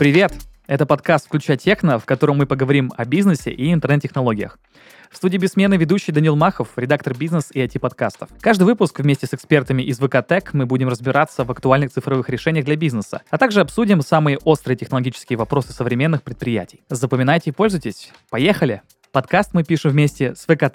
Привет! Это подкаст «Включай техно», в котором мы поговорим о бизнесе и интернет-технологиях. В студии «Бессмены» ведущий Данил Махов, редактор бизнес и IT-подкастов. Каждый выпуск вместе с экспертами из ВК мы будем разбираться в актуальных цифровых решениях для бизнеса, а также обсудим самые острые технологические вопросы современных предприятий. Запоминайте и пользуйтесь. Поехали! Подкаст мы пишем вместе с ВК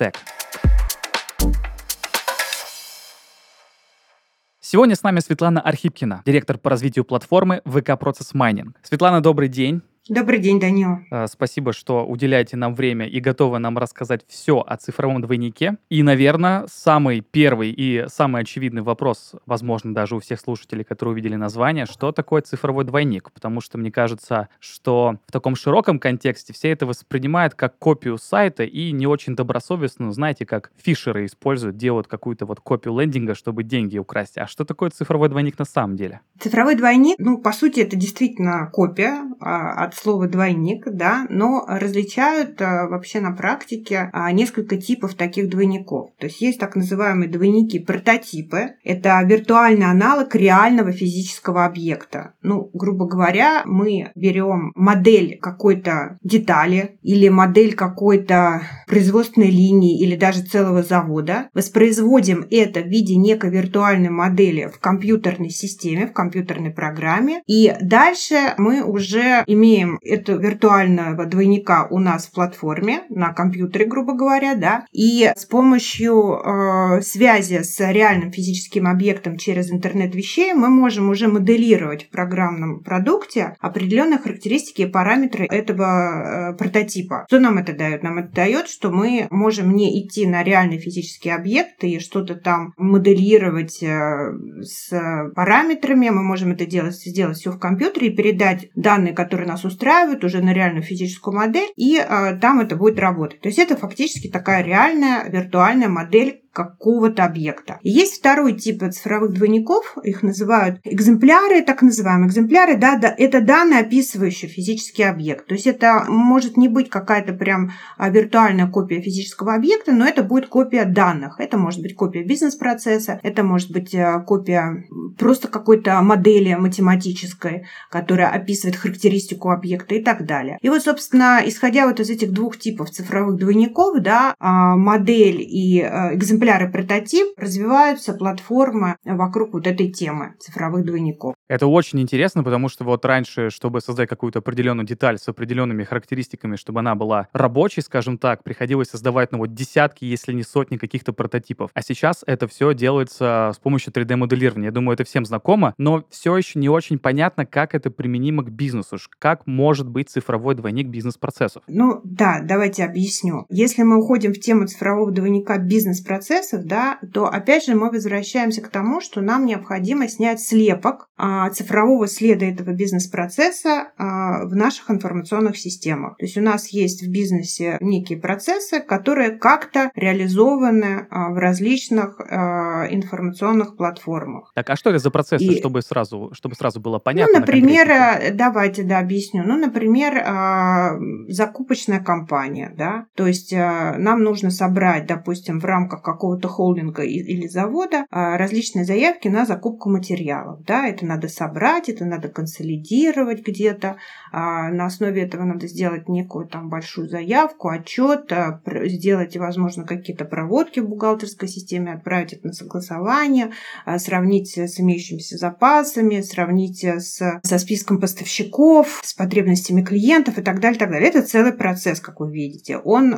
Сегодня с нами Светлана Архипкина, директор по развитию платформы ВК Process Mining. Светлана, добрый день. Добрый день, Данил. Э, спасибо, что уделяете нам время и готовы нам рассказать все о цифровом двойнике. И, наверное, самый первый и самый очевидный вопрос, возможно, даже у всех слушателей, которые увидели название, что такое цифровой двойник? Потому что мне кажется, что в таком широком контексте все это воспринимают как копию сайта и не очень добросовестно, знаете, как фишеры используют, делают какую-то вот копию лендинга, чтобы деньги украсть. А что такое цифровой двойник на самом деле? Цифровой двойник, ну, по сути, это действительно копия а, от слово двойник, да, но различают а, вообще на практике а, несколько типов таких двойников. То есть есть так называемые двойники прототипы. Это виртуальный аналог реального физического объекта. Ну, грубо говоря, мы берем модель какой-то детали или модель какой-то производственной линии или даже целого завода, воспроизводим это в виде некой виртуальной модели в компьютерной системе, в компьютерной программе, и дальше мы уже имеем имеем этого виртуального двойника у нас в платформе, на компьютере, грубо говоря, да, и с помощью э, связи с реальным физическим объектом через интернет вещей мы можем уже моделировать в программном продукте определенные характеристики и параметры этого э, прототипа. Что нам это дает? Нам это дает, что мы можем не идти на реальный физический объект и что-то там моделировать э, с параметрами, мы можем это делать, сделать все в компьютере и передать данные, которые нас устраивают, устраивают уже на реальную физическую модель, и э, там это будет работать. То есть это фактически такая реальная виртуальная модель какого-то объекта. И есть второй тип цифровых двойников, их называют экземпляры, так называемые экземпляры, да, да, это данные, описывающие физический объект. То есть это может не быть какая-то прям а, виртуальная копия физического объекта, но это будет копия данных. Это может быть копия бизнес-процесса, это может быть э, копия просто какой-то модели математической, которая описывает характеристику объекта и так далее. И вот, собственно, исходя вот из этих двух типов цифровых двойников, да, а, модель и экземпляр экземпляры прототип, развиваются платформы вокруг вот этой темы цифровых двойников. Это очень интересно, потому что вот раньше, чтобы создать какую-то определенную деталь с определенными характеристиками, чтобы она была рабочей, скажем так, приходилось создавать, ну вот десятки, если не сотни каких-то прототипов. А сейчас это все делается с помощью 3D-моделирования. Я думаю, это всем знакомо, но все еще не очень понятно, как это применимо к бизнесу, как может быть цифровой двойник бизнес-процессов. Ну да, давайте объясню. Если мы уходим в тему цифрового двойника бизнес-процессов, процессов, да, то опять же мы возвращаемся к тому, что нам необходимо снять слепок а, цифрового следа этого бизнес-процесса а, в наших информационных системах. То есть у нас есть в бизнесе некие процессы, которые как-то реализованы а, в различных а, информационных платформах. Так, а что это за процессы, И... чтобы сразу, чтобы сразу было понятно? Ну, например, давайте, да, объясню. Ну, например, а, закупочная компания, да, то есть а, нам нужно собрать, допустим, в рамках какого-то холдинга или завода а, различные заявки на закупку материалов. Да, это надо собрать, это надо консолидировать где-то. А, на основе этого надо сделать некую там большую заявку, отчет, а, сделать, возможно, какие-то проводки в бухгалтерской системе, отправить это на согласование, сравнить с имеющимися запасами, сравнить с, со списком поставщиков, с потребностями клиентов и так далее, так далее. Это целый процесс, как вы видите. Он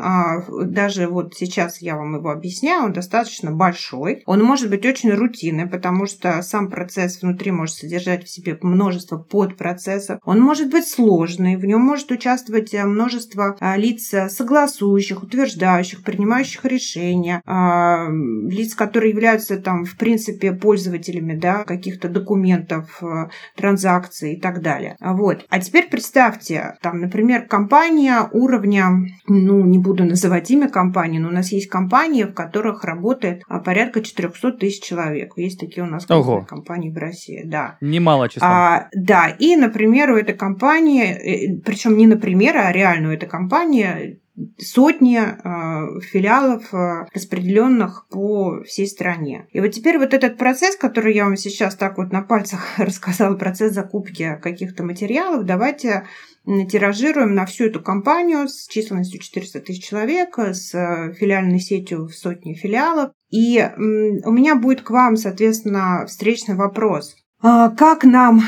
даже вот сейчас я вам его объясняю, он достаточно большой. Он может быть очень рутинный, потому что сам процесс внутри может содержать в себе множество подпроцессов. Он может быть сложный, в нем может участвовать э, множество а, лиц э, согласующих, утверждающих, принимающих решения, а, лиц, которые являются там, в принципе, пользователями да, каких-то документов, э, транзакций и так далее. Вот. А теперь представьте, там, например, компания уровня, ну, не буду называть имя компании, но у нас есть компании, в которых которых работает а, порядка 400 тысяч человек. Есть такие у нас Ого. компании в России, да. Немало числа. А, да, и, например, у этой компании, э, причем не например, а реально у этой компании сотни э, филиалов, э, распределенных по всей стране. И вот теперь вот этот процесс, который я вам сейчас так вот на пальцах рассказала, процесс закупки каких-то материалов, давайте тиражируем на всю эту компанию с численностью 400 тысяч человек, с э, филиальной сетью в сотни филиалов. И у меня будет к вам, соответственно, встречный вопрос. А как нам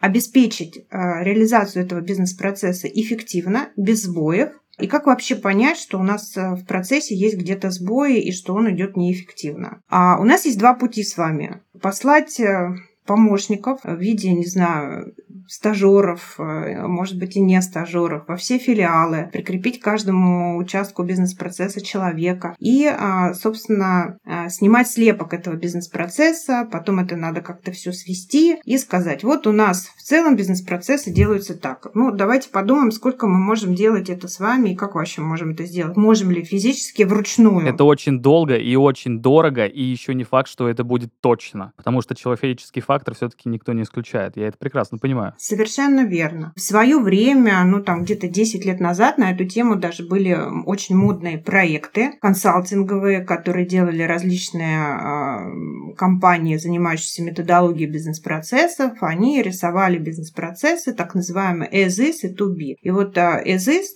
обеспечить э, реализацию этого бизнес-процесса эффективно, без сбоев, и как вообще понять, что у нас э, в процессе есть где-то сбои и что он идет неэффективно? А у нас есть два пути с вами. Послать помощников в виде, не знаю, стажеров, э, может быть и не стажеров, во все филиалы, прикрепить каждому участку бизнес-процесса человека и, а, собственно, а, снимать слепок этого бизнес-процесса, потом это надо как-то все свести и сказать, вот у нас в целом бизнес-процессы делаются так. Ну, давайте подумаем, сколько мы можем делать это с вами и как вообще можем это сделать. Можем ли физически вручную? Это очень долго и очень дорого, и еще не факт, что это будет точно, потому что человеческий фактор все-таки никто не исключает. Я это прекрасно понимаю. Совершенно верно. В свое время, ну там где-то 10 лет назад на эту тему даже были очень модные проекты консалтинговые, которые делали различные э, компании, занимающиеся методологией бизнес-процессов. Они рисовали бизнес-процессы, так называемые as is и to be. И вот э,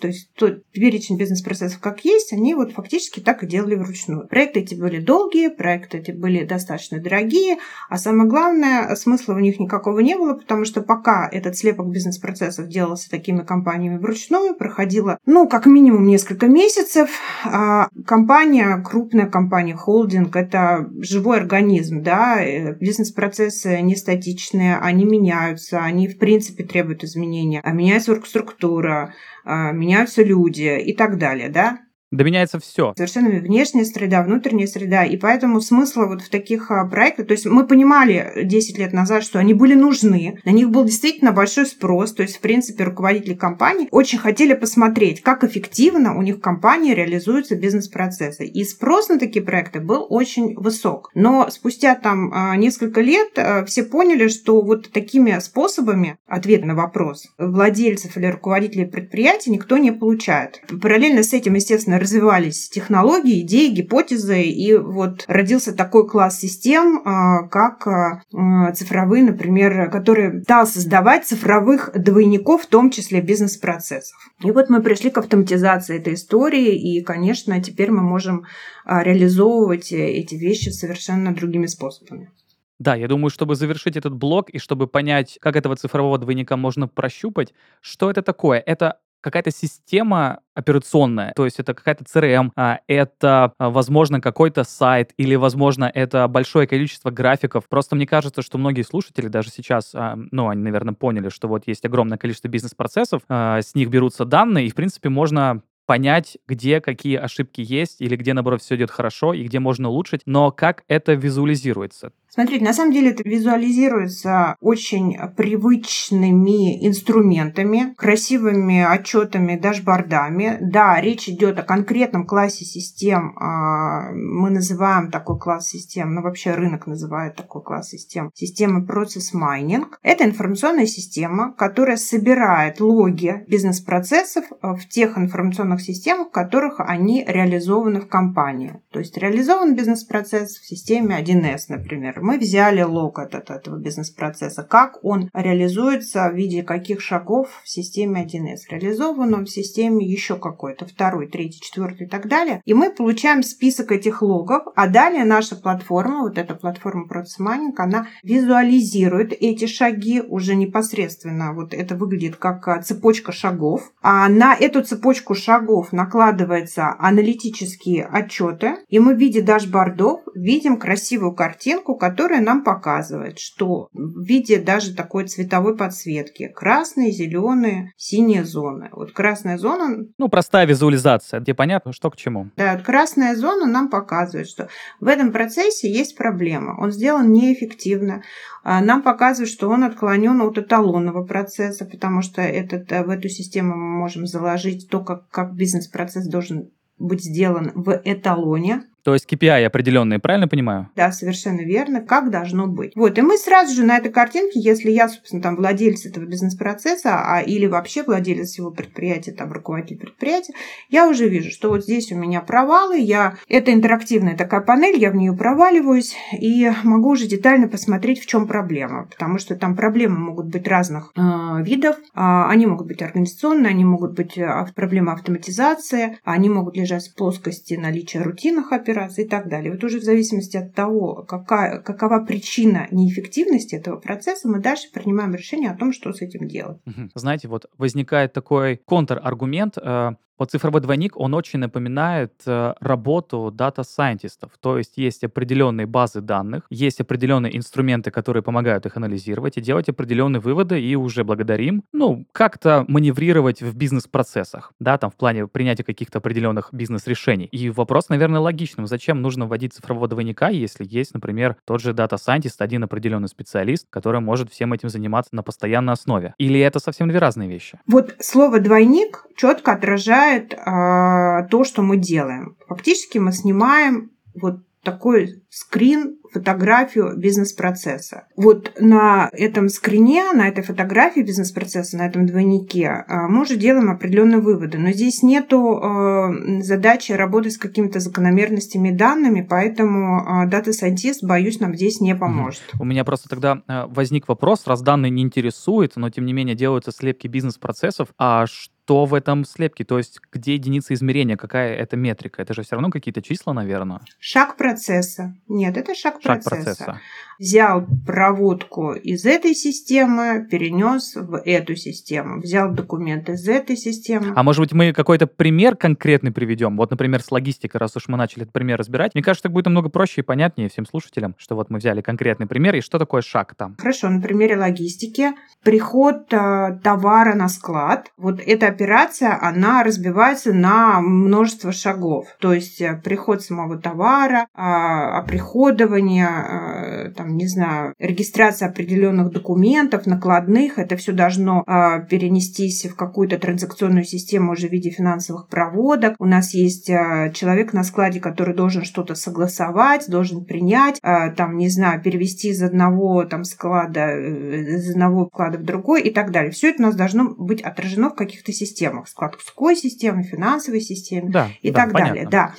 то есть тот перечень бизнес-процессов как есть, они вот фактически так и делали вручную. Проекты эти были долгие, проекты эти были достаточно дорогие, а самое главное, смысла в них никакого не было, потому что пока этот слепок бизнес-процессов делался такими компаниями вручную, проходило, ну, как минимум несколько месяцев. А компания, крупная компания, холдинг, это живой организм, да, э, бизнес-процессы не статичные, они меняются, они, в принципе, требуют изменения, а меняется оргструктура, а меняются люди и так далее, да. Да меняется все. Совершенно внешняя среда, внутренняя среда. И поэтому смысла вот в таких а, проектах, то есть мы понимали 10 лет назад, что они были нужны, на них был действительно большой спрос, то есть, в принципе, руководители компаний очень хотели посмотреть, как эффективно у них в компании реализуются бизнес-процессы. И спрос на такие проекты был очень высок. Но спустя там а, несколько лет а, все поняли, что вот такими способами ответа на вопрос владельцев или руководителей предприятий никто не получает. Параллельно с этим, естественно, развивались технологии, идеи, гипотезы, и вот родился такой класс систем, а, как а, цифровые, например, которые стал создавать цифровых двойников, в том числе бизнес-процессов. И вот мы пришли к автоматизации этой истории, и, конечно, теперь мы можем а, реализовывать эти вещи совершенно другими способами. Да, я думаю, чтобы завершить этот блок и чтобы понять, как этого цифрового двойника можно прощупать, что это такое? Это какая-то система операционная, то есть это какая-то CRM, а, это, а, возможно, какой-то сайт или, возможно, это большое количество графиков. Просто мне кажется, что многие слушатели даже сейчас, а, ну, они, наверное, поняли, что вот есть огромное количество бизнес-процессов, с них берутся данные, и, в принципе, можно понять, где какие ошибки есть, или где, наоборот, все идет хорошо, и где можно улучшить, но как это визуализируется? Смотрите, на самом деле это визуализируется очень привычными инструментами, красивыми отчетами, дашбордами. Да, речь идет о конкретном классе систем. А, мы называем такой класс систем, ну вообще рынок называет такой класс систем, системы процесс майнинг. Это информационная система, которая собирает логи бизнес-процессов в тех информационных системах, в которых они реализованы в компании. То есть реализован бизнес-процесс в системе 1С, например мы взяли лог от, этого бизнес-процесса, как он реализуется в виде каких шагов в системе 1С. Реализован он в системе еще какой-то, второй, третий, четвертый и так далее. И мы получаем список этих логов, а далее наша платформа, вот эта платформа Process Mining, она визуализирует эти шаги уже непосредственно. Вот это выглядит как цепочка шагов. А на эту цепочку шагов накладываются аналитические отчеты, и мы в виде дашбордов видим красивую картинку, которая нам показывает, что в виде даже такой цветовой подсветки красные, зеленые, синие зоны. Вот красная зона... Ну, простая визуализация, где понятно, что к чему. Да, красная зона нам показывает, что в этом процессе есть проблема. Он сделан неэффективно. А нам показывает, что он отклонен от эталонного процесса, потому что этот, в эту систему мы можем заложить то, как, как бизнес-процесс должен быть сделан в эталоне. То есть KPI определенные, правильно понимаю? Да, совершенно верно, как должно быть. Вот, и мы сразу же на этой картинке, если я, собственно, там владелец этого бизнес-процесса, а, или вообще владелец всего предприятия, там руководитель предприятия, я уже вижу, что вот здесь у меня провалы, я... это интерактивная такая панель, я в нее проваливаюсь и могу уже детально посмотреть, в чем проблема, потому что там проблемы могут быть разных э, видов, э, они могут быть организационные, они могут быть проблемы автоматизации, они могут лежать в плоскости наличия рутинных операций и так далее. Вот уже в зависимости от того, какая, какова причина неэффективности этого процесса, мы дальше принимаем решение о том, что с этим делать. Знаете, вот возникает такой контраргумент, э, вот цифровой двойник, он очень напоминает э, работу data scientist'ов. То есть есть определенные базы данных, есть определенные инструменты, которые помогают их анализировать и делать определенные выводы, и уже благодарим, ну, как-то маневрировать в бизнес-процессах, да, там в плане принятия каких-то определенных бизнес-решений. И вопрос, наверное, логичным. Зачем нужно вводить цифрового двойника, если есть, например, тот же data scientist, один определенный специалист, который может всем этим заниматься на постоянной основе? Или это совсем две разные вещи? Вот слово «двойник» четко отражает а, то, что мы делаем. Фактически мы снимаем вот такой скрин, фотографию бизнес-процесса. Вот на этом скрине, на этой фотографии бизнес-процесса, на этом двойнике а, мы уже делаем определенные выводы. Но здесь нету а, задачи работать с какими-то закономерностями данными, поэтому data scientist, боюсь, нам здесь не поможет. У меня просто тогда возник вопрос, раз данные не интересуют, но тем не менее делаются слепки бизнес-процессов, а что что в этом слепке? То есть где единица измерения, какая это метрика? Это же все равно какие-то числа, наверное. Шаг процесса. Нет, это шаг, шаг процесса. процесса взял проводку из этой системы, перенес в эту систему, взял документ из этой системы. А может быть, мы какой-то пример конкретный приведем? Вот, например, с логистикой, раз уж мы начали этот пример разбирать. Мне кажется, так будет намного проще и понятнее всем слушателям, что вот мы взяли конкретный пример и что такое шаг там. Хорошо, на примере логистики. Приход э, товара на склад. Вот эта операция, она разбивается на множество шагов. То есть э, приход самого товара, э, оприходование, э, там, там, не знаю, регистрация определенных документов, накладных, это все должно э, перенестись в какую-то транзакционную систему уже в виде финансовых проводок. У нас есть э, человек на складе, который должен что-то согласовать, должен принять, э, там, не знаю, перевести из одного там склада, э, из одного вклада в другой и так далее. Все это у нас должно быть отражено в каких-то системах, складской системе, финансовой системе да, и да, так понятно. далее. Да.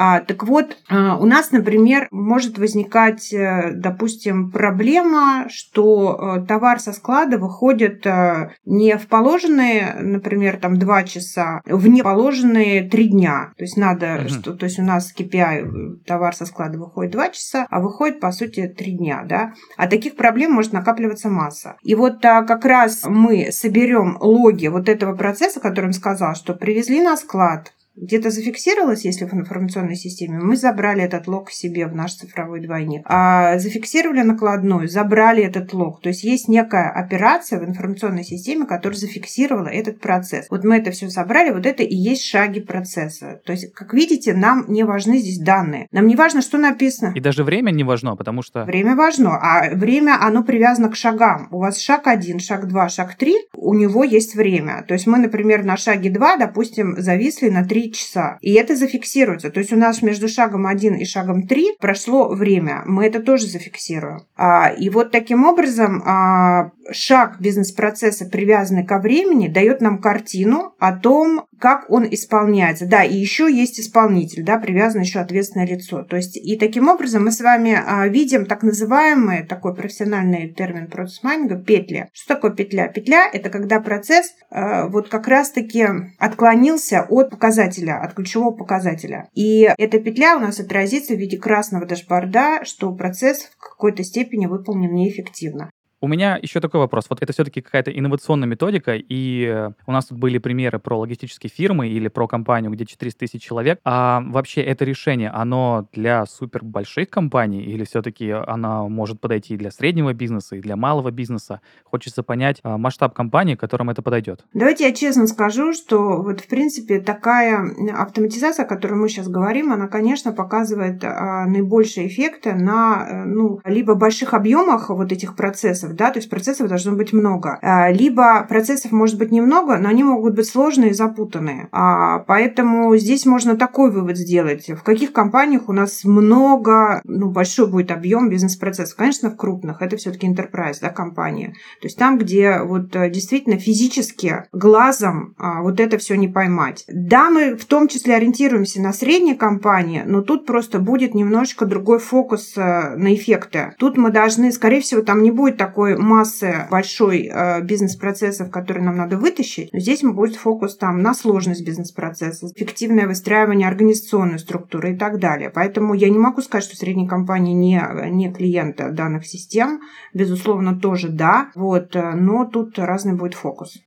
А, так вот, а, у нас, например, может возникать, э, допустим, проблема, что э, товар со склада выходит э, не в положенные, например, там два часа, в неположенные три дня. То есть надо, угу. что, то есть у нас KPI товар со склада выходит два часа, а выходит, по сути, три дня, да. А таких проблем может накапливаться масса. И вот а, как раз мы соберем логи вот этого процесса, который он сказал, что привезли на склад, где-то зафиксировалось, если в информационной системе, мы забрали этот лог себе в наш цифровой двойник. А зафиксировали накладную, забрали этот лог. То есть есть некая операция в информационной системе, которая зафиксировала этот процесс. Вот мы это все забрали, вот это и есть шаги процесса. То есть, как видите, нам не важны здесь данные. Нам не важно, что написано. И даже время не важно, потому что... Время важно, а время, оно привязано к шагам. У вас шаг один, шаг два, шаг три, у него есть время. То есть мы, например, на шаге два, допустим, зависли на часа. И это зафиксируется. То есть у нас между шагом 1 и шагом 3 прошло время. Мы это тоже зафиксируем. А, и вот таким образом а, шаг бизнес-процесса, привязанный ко времени, дает нам картину о том, как он исполняется. Да, и еще есть исполнитель, да, привязано еще ответственное лицо. То есть и таким образом мы с вами а, видим так называемый такой профессиональный термин процесс-майнинга петли. Что такое петля? Петля – это когда процесс вот как раз-таки отклонился от показателя, от ключевого показателя. И эта петля у нас отразится в виде красного дашборда, что процесс в какой-то степени выполнен неэффективно. У меня еще такой вопрос. Вот это все-таки какая-то инновационная методика, и э, у нас тут были примеры про логистические фирмы или про компанию, где 400 тысяч человек. А вообще это решение, оно для супер больших компаний или все-таки оно может подойти и для среднего бизнеса, и для малого бизнеса? Хочется понять а, масштаб компании, которым это подойдет. Давайте я честно скажу, что вот в принципе такая автоматизация, о которой мы сейчас говорим, она, конечно, показывает а, наибольшие эффекты на э, ну, либо больших объемах вот этих процессов, процессов, да, то есть процессов должно быть много. А, либо процессов может быть немного, но они могут быть сложные и запутанные. А, поэтому здесь можно такой вывод сделать. В каких компаниях у нас много, ну, большой будет объем бизнес-процессов? Конечно, в крупных. Это все-таки enterprise, да, компания. То есть там, где вот э, действительно физически глазом а, вот это все не поймать. Да, мы в том числе ориентируемся на средние компании, но тут просто будет немножечко другой фокус э, на эффекты. Тут мы должны, скорее всего, там не будет такой массы большой э, бизнес-процессов, которые нам надо вытащить. Но здесь будет фокус там на сложность бизнес-процесса, эффективное выстраивание организационной структуры и так далее. Поэтому я не могу сказать, что средние компании не, не клиенты данных систем. Безусловно, тоже да. Вот, э, но тут разный будет фокус.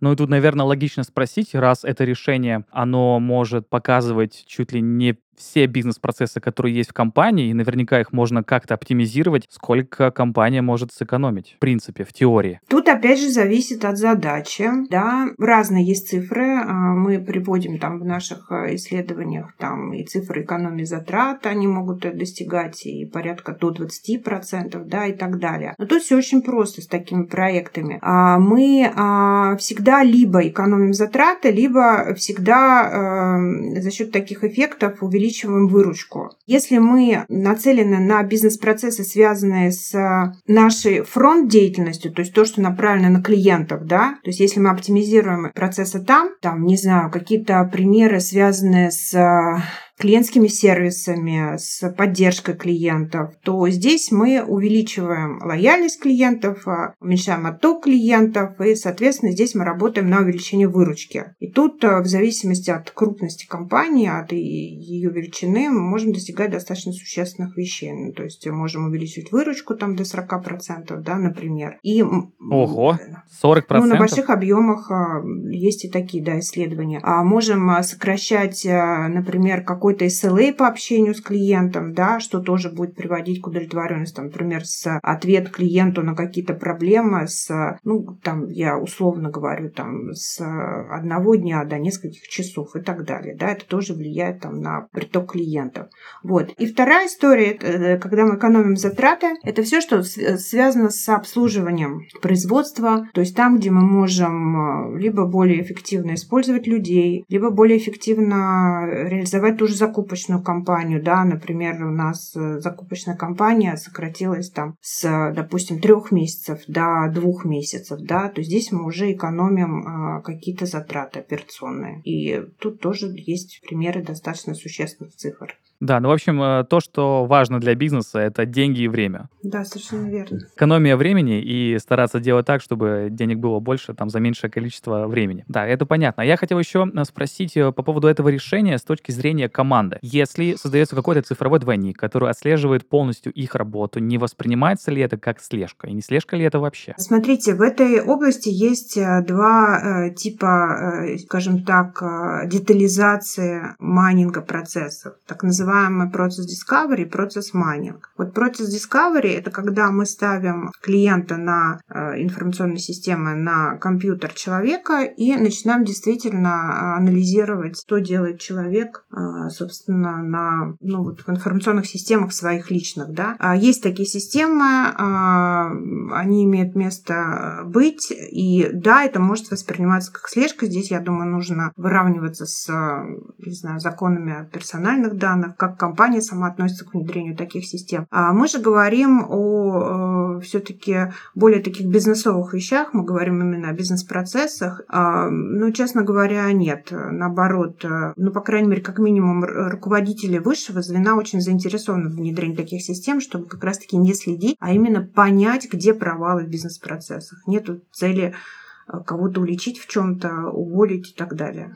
Ну и тут, наверное, логично спросить, раз это решение, оно может показывать чуть ли не все бизнес-процессы, которые есть в компании, и наверняка их можно как-то оптимизировать, сколько компания может сэкономить, в принципе, в теории. Тут опять же зависит от задачи, да, разные есть цифры, а, мы приводим там в наших а, исследованиях там и цифры экономии затрат, они могут достигать и порядка до 20%, да, и так далее. Но тут все очень просто с такими проектами. А, мы всегда либо экономим затраты, либо всегда за счет таких эффектов увеличиваем увеличиваем выручку. Если мы нацелены на бизнес-процессы, связанные с э, нашей фронт-деятельностью, то есть то, что направлено на клиентов, да, то есть если мы оптимизируем процессы там, там, не знаю, какие-то примеры, связанные с э, клиентскими сервисами, с поддержкой клиентов, то здесь мы увеличиваем лояльность клиентов, а, уменьшаем отток клиентов, и, соответственно, здесь мы работаем на увеличение выручки. И тут, а, в зависимости от крупности компании, от ее величины, мы можем достигать достаточно существенных вещей. Ну, то есть можем увеличить выручку там до 40%, да, например. И, Ого, 40%? Ну, на больших объемах а, есть и такие, да, исследования. А можем сокращать, например, какой какой-то SLA по общению с клиентом, да, что тоже будет приводить к удовлетворенности, там, например, с ответ клиенту на какие-то проблемы с, ну, там, я условно говорю, там, с одного дня до нескольких часов и так далее, да, это тоже влияет там на приток клиентов. Вот. И вторая история, э, когда мы экономим затраты, это все, что связано с обслуживанием производства, то есть там, где мы можем э, либо более эффективно использовать людей, либо более эффективно реализовать ту же закупочную кампанию, да, например, у нас э, закупочная кампания сократилась там с, допустим, трех месяцев до двух месяцев, да, то здесь мы уже экономим а, какие-то затраты операционные. И тут тоже есть примеры достаточно существенных цифр. Да, ну, в общем, э, то, что важно для бизнеса, это деньги и время. Да, совершенно верно. Экономия времени и стараться делать так, чтобы денег было больше, там, за меньшее количество времени. Да, это понятно. А я хотел еще э, спросить э, по поводу этого решения с точки зрения команды. Если создается какой-то цифровой двойник, который отслеживает полностью их работу, не воспринимается ли это как слежка? И не слежка ли это вообще? Смотрите, в этой области есть два э, типа, э, скажем так, детализации майнинга процессов, так называемые называемый процесс discovery процесс mining. Вот процесс discovery – это когда мы ставим клиента на э, информационные системы на компьютер человека и начинаем действительно э, анализировать, что делает человек, э, собственно, на ну, вот в информационных системах своих личных. Да? А есть такие системы, они имеют место быть, и да, это может восприниматься как слежка. Здесь, я думаю, нужно выравниваться с не знаю, законами персональных данных, как компания сама относится к внедрению таких систем. А мы же говорим о э, все-таки более таких бизнесовых вещах, мы говорим именно о бизнес-процессах. А, ну, честно говоря, нет. Наоборот, э, ну, по крайней мере, как минимум, руководители высшего звена очень заинтересованы в внедрении таких систем, чтобы как раз-таки не следить, а именно понять, где провалы в бизнес-процессах. Нету цели кого-то уличить в чем-то, уволить и так далее.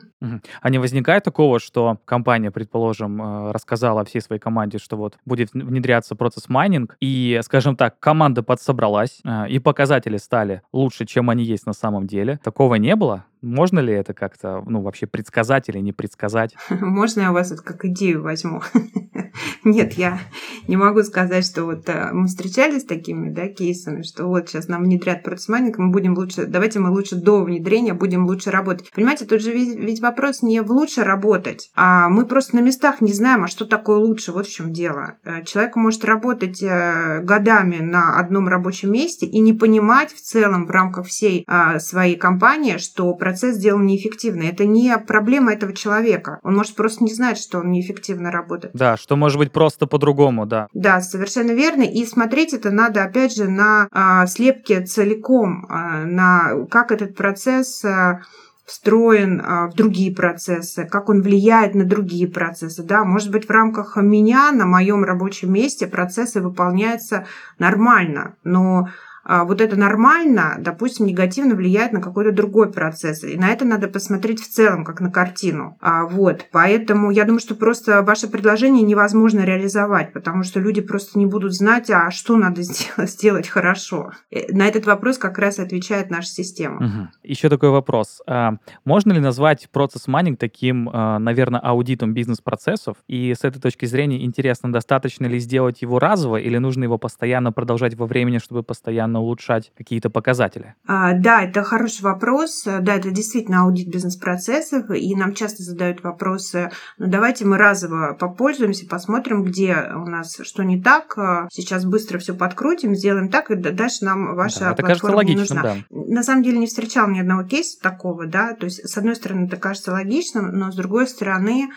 А не возникает такого, что компания, предположим, э, рассказала всей своей команде, что вот будет внедряться process mining, и, скажем так, команда подсобралась, э, и показатели стали лучше, чем они есть на самом деле. Такого не было? Можно ли это как-то, ну, вообще предсказать или не предсказать? Можно я у вас это как идею возьму? Нет, я не могу сказать, что вот э, мы встречались с такими да, кейсами, что вот сейчас нам внедрят process mining, мы будем лучше, давайте мы лучше до внедрения будем лучше работать. Понимаете, тут же ведь, ведь вопрос не в лучше работать, а мы просто на местах не знаем, а что такое лучше, вот в чем дело. Э, человек может работать э, годами на одном рабочем месте и не понимать в целом в рамках всей а, своей компании, что процесс сделан неэффективно. Это не проблема этого человека. Он может просто не знать, что он неэффективно работает. Да, что может быть просто по-другому, да. Да, совершенно верно. И смотреть это надо, опять же, на а, слепке целиком, а, на как этот процесс а, встроен а, в другие процессы, как он влияет на другие процессы. Да? Может быть, в рамках меня на моем рабочем месте процессы выполняются нормально, но вот это нормально, допустим, негативно влияет на какой-то другой процесс. И на это надо посмотреть в целом, как на картину. А, вот, поэтому я думаю, что просто ваше предложение невозможно реализовать, потому что люди просто не будут знать, а что надо сделать, сделать хорошо. Э, на этот вопрос как раз отвечает наша система. Угу. Еще такой вопрос. А, можно ли назвать процесс майнинг таким, наверное, аудитом бизнес-процессов? И с этой точки зрения интересно, достаточно ли сделать его разово или нужно его постоянно продолжать во времени, чтобы постоянно постоянно улучшать какие-то показатели? А, да, это хороший вопрос. Да, это действительно аудит бизнес-процессов, и нам часто задают вопросы, ну давайте мы разово попользуемся, посмотрим, где у нас что не так, сейчас быстро все подкрутим, сделаем так, и дальше нам ваша да, это платформа кажется не нужна. Да. На самом деле не встречал ни одного кейса такого, да, то есть с одной стороны это кажется логичным, но с другой стороны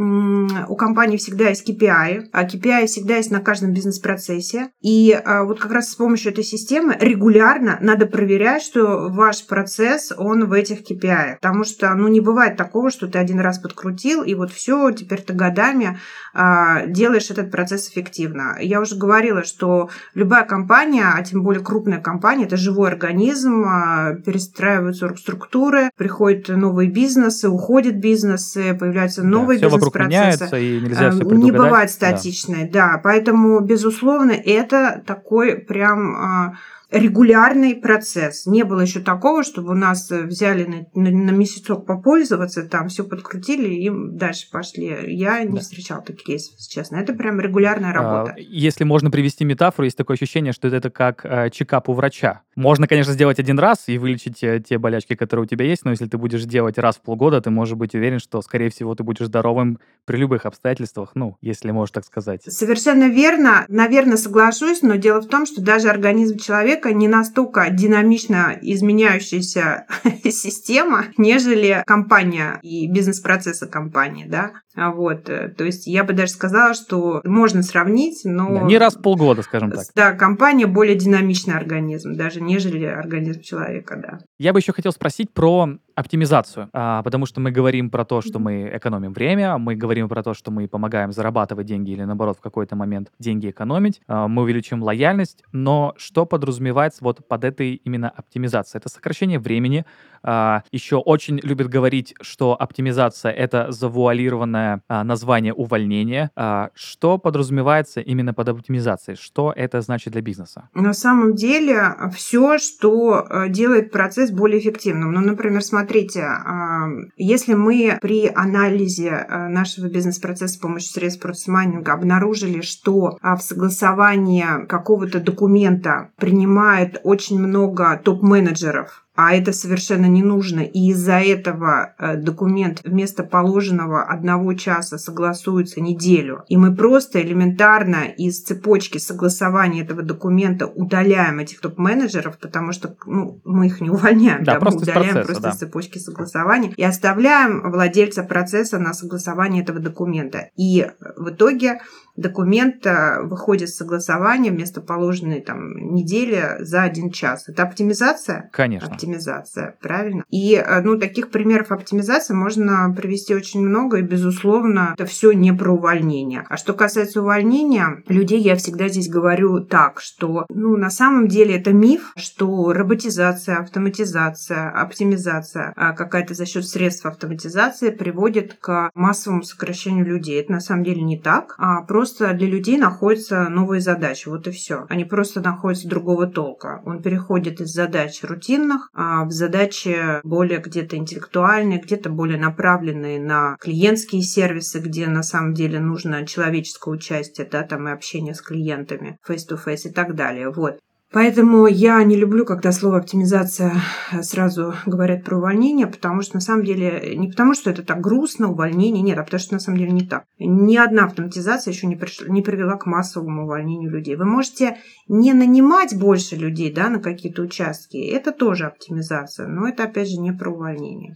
у компании всегда есть KPI, а KPI всегда есть на каждом бизнес-процессе. И а, вот как раз с помощью этой системы регулярно надо проверять, что ваш процесс, он в этих KPI. Потому что, ну, не бывает такого, что ты один раз подкрутил, и вот все, теперь ты годами а, делаешь этот процесс эффективно. Я уже говорила, что любая компания, а тем более крупная компания, это живой организм, а, перестраиваются структуры, приходят новые бизнесы, уходят бизнесы, появляются новые да, бизнес-процессы. меняется, и нельзя все Не бывает статичной, да. да. Поэтому, безусловно, это такой прям а, регулярный процесс. Не было еще такого, чтобы у нас взяли на, на, на месяцок попользоваться, там все подкрутили и дальше пошли. Я не да. встречала таких кейсов, честно. Это прям регулярная а, работа. Если можно привести метафору, есть такое ощущение, что это как э, чекап у врача. Можно, конечно, сделать один раз и вылечить э, те болячки, которые у тебя есть, но если ты будешь делать раз в полгода, ты можешь быть уверен, что, скорее всего, ты будешь здоровым при любых обстоятельствах, ну, если можешь так сказать. Совершенно верно. Наверное, соглашусь, но дело в том, что даже организм человека человека не настолько динамично изменяющаяся система, нежели компания и бизнес-процессы компании, да. А вот, э, то есть я бы даже сказала, что можно сравнить, но... Да, не раз в полгода, скажем так. Да, компания более динамичный организм, даже нежели организм человека, да. Я бы еще хотел спросить про оптимизацию, а, потому что мы говорим про то, что мы экономим время, мы говорим про то, что мы помогаем зарабатывать деньги или наоборот в какой-то момент деньги экономить, а, мы увеличим лояльность, но что подразумевается вот под этой именно оптимизацией? Это сокращение времени, а, еще очень любят говорить, что оптимизация — это завуалированное а, название увольнения. А, что подразумевается именно под оптимизацией? Что это значит для бизнеса? На самом деле все, что делает процесс более эффективным. Ну, например, смотрите, если мы при анализе нашего бизнес-процесса с помощью средств процесс-майнинга обнаружили, что в согласовании какого-то документа принимает очень много топ-менеджеров, а это совершенно не нужно. И из-за этого э, документ вместо положенного одного часа согласуется неделю. И мы просто элементарно из цепочки согласования этого документа удаляем этих топ-менеджеров, потому что ну, мы их не увольняем, да, да, просто мы удаляем процесса, просто да. из цепочки согласования и оставляем владельца процесса на согласование этого документа. И в итоге документ э, выходит с согласования вместо положенной там недели за один час. Это оптимизация? Конечно. Оптимизация, правильно? И э, ну, таких примеров оптимизации можно привести очень много, и, безусловно, это все не про увольнение. А что касается увольнения, людей я всегда здесь говорю так, что ну, на самом деле это миф, что роботизация, автоматизация, оптимизация а какая-то за счет средств автоматизации приводит к массовому сокращению людей. Это на самом деле не так. А просто просто для людей находятся новые задачи, вот и все. Они просто находятся другого толка. Он переходит из задач рутинных а в задачи более где-то интеллектуальные, где-то более направленные на клиентские сервисы, где на самом деле нужно человеческое участие, да, там и общение с клиентами, face-to-face -face и так далее. Вот. Поэтому я не люблю, когда слово оптимизация сразу говорят про увольнение, потому что на самом деле не потому, что это так грустно, увольнение, нет, а потому что на самом деле не так. Ни одна автоматизация еще не, пришла, не привела к массовому увольнению людей. Вы можете не нанимать больше людей да, на какие-то участки, это тоже оптимизация, но это опять же не про увольнение.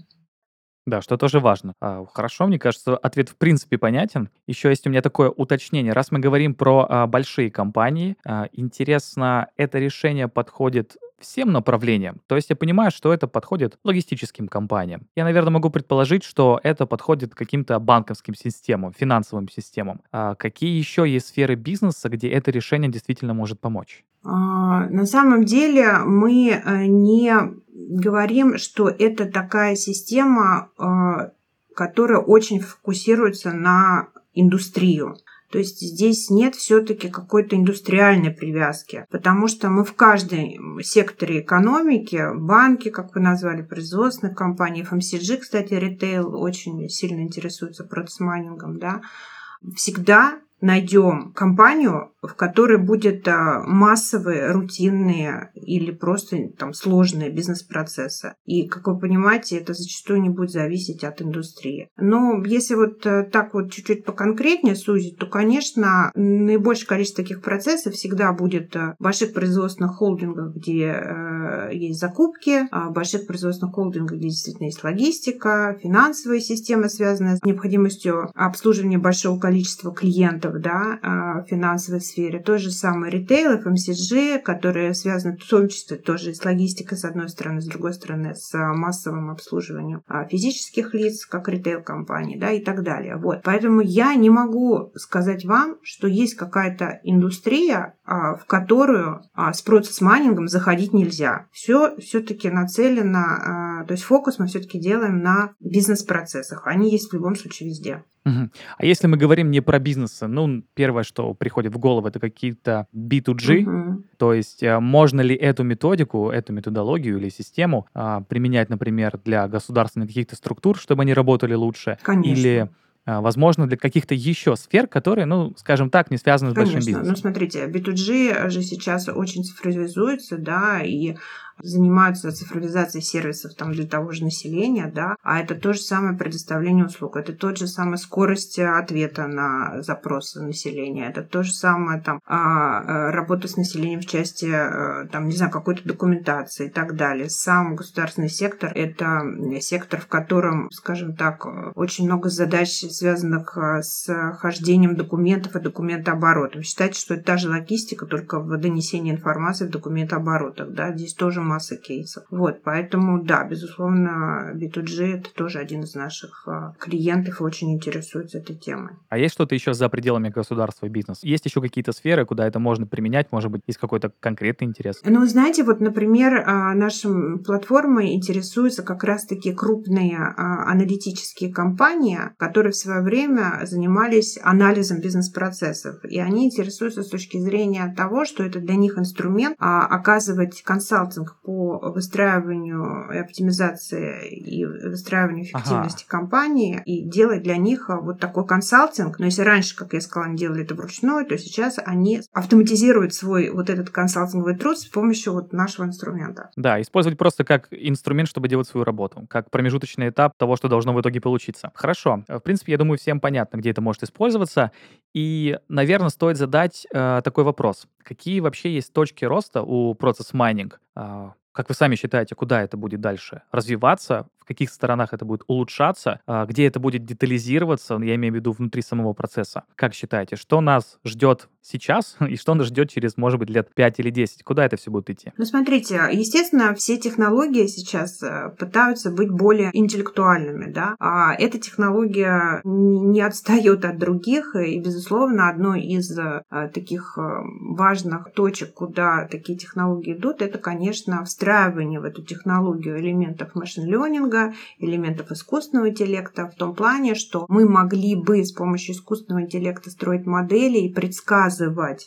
Да, что тоже важно. А, хорошо, мне кажется, ответ в принципе понятен. Еще есть у меня такое уточнение. Раз мы говорим про а, большие компании, а, интересно, это решение подходит всем направлениям. То есть я понимаю, что это подходит логистическим компаниям. Я, наверное, могу предположить, что это подходит каким-то банковским системам, финансовым системам. А какие еще есть сферы бизнеса, где это решение действительно может помочь? А, на самом деле мы э, не говорим, что это такая система, э, которая очень фокусируется на индустрию. То есть здесь нет все-таки какой-то индустриальной привязки, потому что мы в каждом секторе экономики, банки, как вы назвали, производственных компаний, FMCG, кстати, ритейл очень сильно интересуется процессмайнингом, да, всегда найдем компанию, в которой будет а, массовые, рутинные или просто там сложные бизнес-процессы. И, как вы понимаете, это зачастую не будет зависеть от индустрии. Но если вот э, так вот чуть-чуть поконкретнее сузить, то, конечно, наибольшее количество таких процессов всегда будет э, в больших производственных холдингах, где э, есть закупки, а в больших производственных холдингах, где действительно есть логистика, финансовые системы, связанные с необходимостью обслуживания большого количества клиентов да, в финансовой сфере. То же самое ритейл, FMCG, которые связаны в том числе тоже с логистикой, с одной стороны, с другой стороны, с массовым обслуживанием а, физических лиц, как ритейл-компании, да, и так далее. Вот. Поэтому я не могу сказать вам, что есть какая-то индустрия, а, в которую а, с процесс-майнингом заходить нельзя. Все все-таки нацелено, то есть фокус мы все-таки делаем на бизнес-процессах. Они есть в любом случае везде. А если мы говорим не про бизнесы, ну, первое, что приходит в голову, это какие-то B2G, Мгм. то есть э, можно ли эту методику, эту методологию или систему а, применять, например, для государственных каких-то структур, чтобы они работали лучше, или а, возможно для каких-то еще сфер, которые, ну, скажем так, не связаны с большим Конечно. Ну, смотрите, B2G же сейчас очень цифровизуется, да, и занимаются цифровизацией сервисов там, для того же населения, да, а это то же самое предоставление услуг, это тот же самая скорость ответа на запросы населения, это то же самое там а, а, работа с населением в части э, там, не знаю, какой-то документации и так далее. Сам государственный сектор – это сектор, в котором, скажем так, очень много задач, связанных э, с хождением документов и документооборотом. Считайте, что это та же логистика, только в донесении информации в документооборотах. Да? Здесь тоже масса кейсов. Вот, поэтому, да, безусловно, B2G это тоже один из наших а, клиентов и очень интересуется этой темой. А есть что-то еще за пределами государства и бизнеса? Есть еще какие-то сферы, куда это можно применять? Может быть, есть какой-то конкретный интерес? Ну, знаете, вот, например, а, нашим платформой интересуются как раз-таки крупные а, аналитические компании, которые в свое время занимались анализом бизнес-процессов. И они интересуются с точки зрения того, что это для них инструмент оказывать консалтинг по выстраиванию и оптимизации и выстраиванию эффективности ага. компании и делать для них а, вот такой консалтинг. Но если раньше, как я сказала, они делали это вручную, то сейчас они автоматизируют свой вот этот консалтинговый труд с помощью вот нашего инструмента. Да, использовать просто как инструмент, чтобы делать свою работу, как промежуточный этап того, что должно в итоге получиться. Хорошо. В принципе, я думаю, всем понятно, где это может использоваться. И, наверное, стоит задать э, такой вопрос. Какие вообще есть точки роста у процесс майнинг? А, как вы сами считаете, куда это будет дальше развиваться, в каких сторонах это будет улучшаться, а, где это будет детализироваться, я имею в виду внутри самого процесса? Как считаете, что нас ждет сейчас и что нас ждет через, может быть, лет 5 или 10? Куда это все будет идти? Ну, смотрите, естественно, все технологии сейчас э, пытаются быть более интеллектуальными, да, а эта технология не отстает от других, и, безусловно, одной из э, таких э, важных точек, куда такие технологии идут, это, конечно, встраивание в эту технологию элементов машин-ленинга, элементов искусственного интеллекта в том плане, что мы могли бы с помощью искусственного интеллекта строить модели и предсказывать.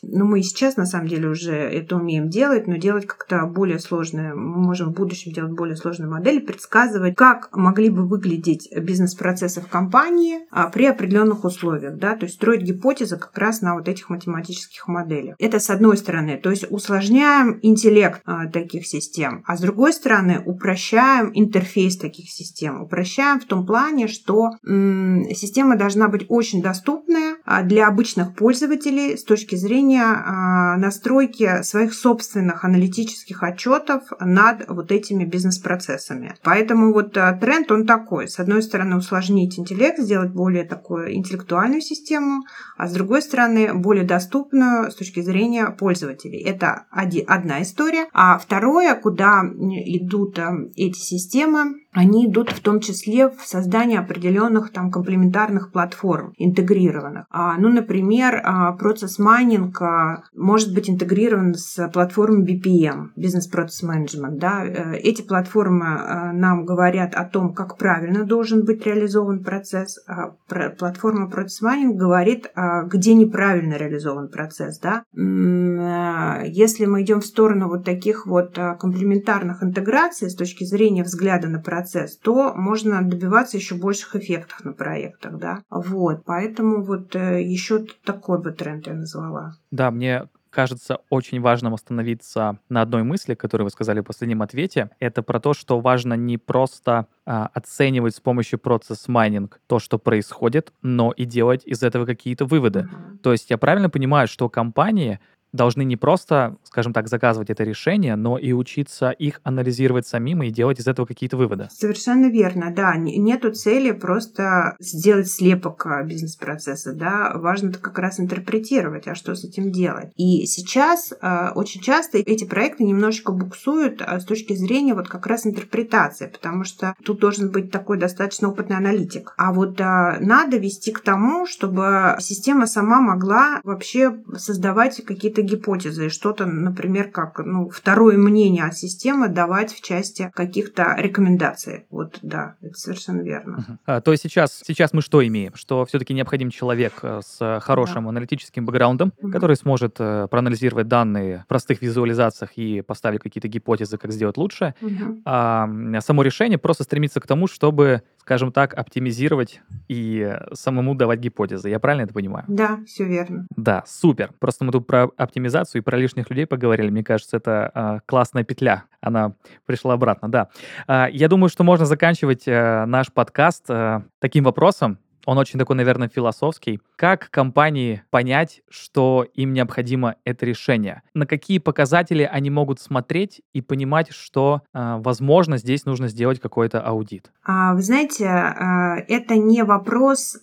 Ну, мы сейчас, на самом деле, уже это умеем делать, но делать как-то более сложное. Мы можем в будущем делать более сложные модели, предсказывать, как могли бы выглядеть бизнес-процессы в компании а, при определенных условиях. Да? То есть строить гипотезы как раз на вот этих математических моделях. Это с одной стороны. То есть усложняем интеллект а, таких систем, а с другой стороны упрощаем интерфейс таких систем. Упрощаем в том плане, что м- система должна быть очень доступная а, для обычных пользователей с точки зрения а, настройки своих собственных аналитических отчетов над вот этими бизнес-процессами. Поэтому вот а, тренд он такой. С одной стороны усложнить интеллект, сделать более такую интеллектуальную систему, а с другой стороны более доступную с точки зрения пользователей. Это одна история. А второе, куда идут эти системы, они идут в том числе в создание определенных там комплементарных платформ, интегрированных. А, ну, например, а, процесс майнинг а, может быть интегрирован с платформой BPM, Business Process Management. Да? Э, эти платформы а, нам говорят о том, как правильно должен быть реализован процесс. А платформа Process Mining говорит, а, где неправильно реализован процесс. Да? Если мы идем в сторону вот таких вот комплементарных интеграций с точки зрения взгляда на процесс, процесс, то можно добиваться еще больших эффектов на проектах, да. Вот, поэтому вот э, еще такой бы тренд я назвала. Да, мне кажется очень важным остановиться на одной мысли, которую вы сказали в последнем ответе. Это про то, что важно не просто а, оценивать с помощью процесс майнинг то, что происходит, но и делать из этого какие-то выводы. Uh-huh. То есть я правильно понимаю, что компании должны не просто, скажем так, заказывать это решение, но и учиться их анализировать самим и делать из этого какие-то выводы. Совершенно верно, да. Нету цели просто сделать слепок а, бизнес-процесса, да. Важно как раз интерпретировать, а что с этим делать. И сейчас э, очень часто эти проекты немножечко буксуют э, с точки зрения вот как раз интерпретации, потому что тут должен быть такой достаточно опытный аналитик. А вот э, надо вести к тому, чтобы система сама могла вообще создавать какие-то гипотезы, что-то, например, как ну, второе мнение от системы давать в части каких-то рекомендаций. Вот, да, это совершенно верно. Uh-huh. А, то есть сейчас, сейчас мы что имеем? Что все-таки необходим человек э, с хорошим да. аналитическим бэкграундом, uh-huh. который сможет э, проанализировать данные в простых визуализациях и поставить какие-то гипотезы, как сделать лучше. Uh-huh. А само решение просто стремится к тому, чтобы скажем так, оптимизировать и самому давать гипотезы. Я правильно это понимаю? Да, все верно. Да, супер. Просто мы тут про оптимизацию и про лишних людей поговорили. Мне кажется, это э, классная петля. Она пришла обратно, да. Э, я думаю, что можно заканчивать э, наш подкаст э, таким вопросом. Он очень такой, наверное, философский. Как компании понять, что им необходимо это решение? На какие показатели они могут смотреть и понимать, что, э, возможно, здесь нужно сделать какой-то аудит? А, вы знаете, э, это не вопрос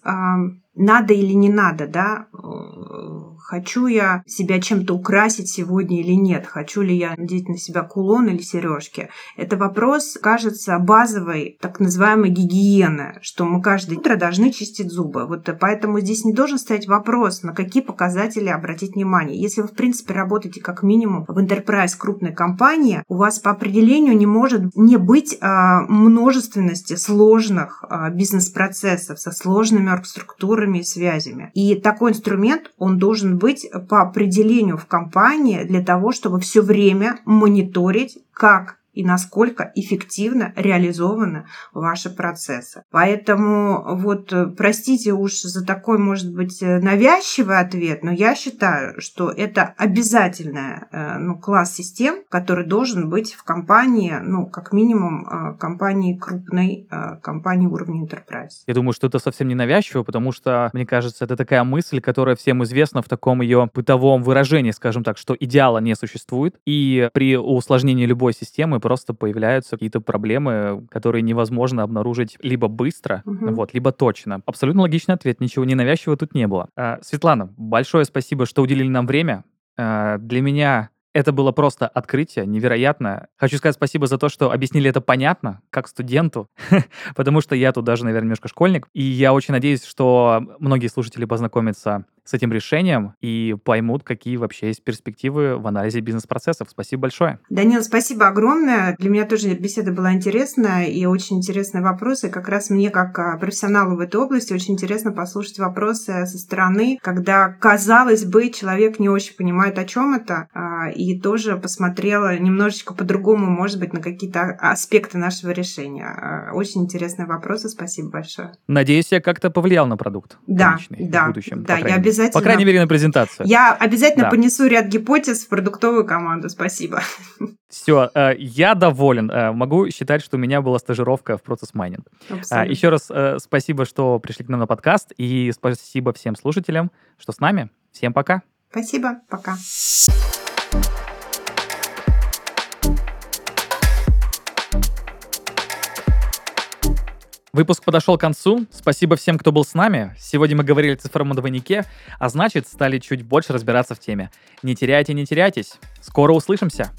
надо или не надо, да, хочу я себя чем-то украсить сегодня или нет, хочу ли я надеть на себя кулон или сережки. Это вопрос, кажется, базовой так называемой гигиены, что мы каждое утро должны чистить зубы. Вот поэтому здесь не должен стоять вопрос, на какие показатели обратить внимание. Если вы, в принципе, работаете как минимум в enterprise крупной компании, у вас по определению не может не быть а, множественности сложных а, бизнес-процессов со сложными оргструктурами, структурами связями. И такой инструмент, он должен быть по определению в компании для того, чтобы все время мониторить, как и насколько эффективно реализованы ваши процессы. Поэтому вот э, простите уж за такой, может быть, э, навязчивый ответ, но я считаю, что это обязательный э, ну, класс систем, который должен быть в компании, ну, как минимум, компании крупной, компании уровня enterprise. Я думаю, что это совсем не навязчиво, потому что, мне кажется, это такая мысль, которая всем известна в таком ее бытовом выражении, скажем так, что идеала не существует, и при усложнении любой системы просто появляются какие-то проблемы, которые невозможно обнаружить либо быстро, Мгм. вот, либо точно. Абсолютно логичный ответ, ничего ненавязчивого тут не было. А, Светлана, большое спасибо, что уделили нам время. А, Для меня это было просто открытие, невероятно. Хочу сказать спасибо за то, что объяснили это понятно, как студенту, потому что я тут даже, наверное, немножко школьник. И я очень надеюсь, что многие слушатели познакомятся с этим решением и поймут, какие вообще есть перспективы в анализе бизнес-процессов. Спасибо большое. Данил, спасибо огромное. Для меня тоже беседа была интересная и очень интересные вопросы. Как раз мне, как а, профессионалу в этой области, очень интересно послушать вопросы со стороны, когда, казалось бы, человек не очень понимает, о чем это, а, и тоже посмотрела немножечко по-другому, может быть, на какие-то аспекты нашего решения. А, Очень интересные вопросы. Спасибо большое. Надеюсь, я как-то повлиял на продукт Да, да, в будущем. да, по я обязательно- По крайней мере, на презентацию. Я обязательно Да. понесу ряд гипотез в продуктовую команду. Спасибо. Все, я доволен. Э, Могу считать, что у меня была стажировка в процесс майнинг. Еще раз э, спасибо, что пришли к нам на подкаст, и спасибо всем слушателям, что с нами. Всем пока. Спасибо. Пока. Выпуск подошел к концу. Спасибо всем, кто был с нами. Сегодня мы говорили о цифровом двойнике, а значит, стали чуть больше разбираться в теме. Не теряйте, не теряйтесь. Скоро услышимся.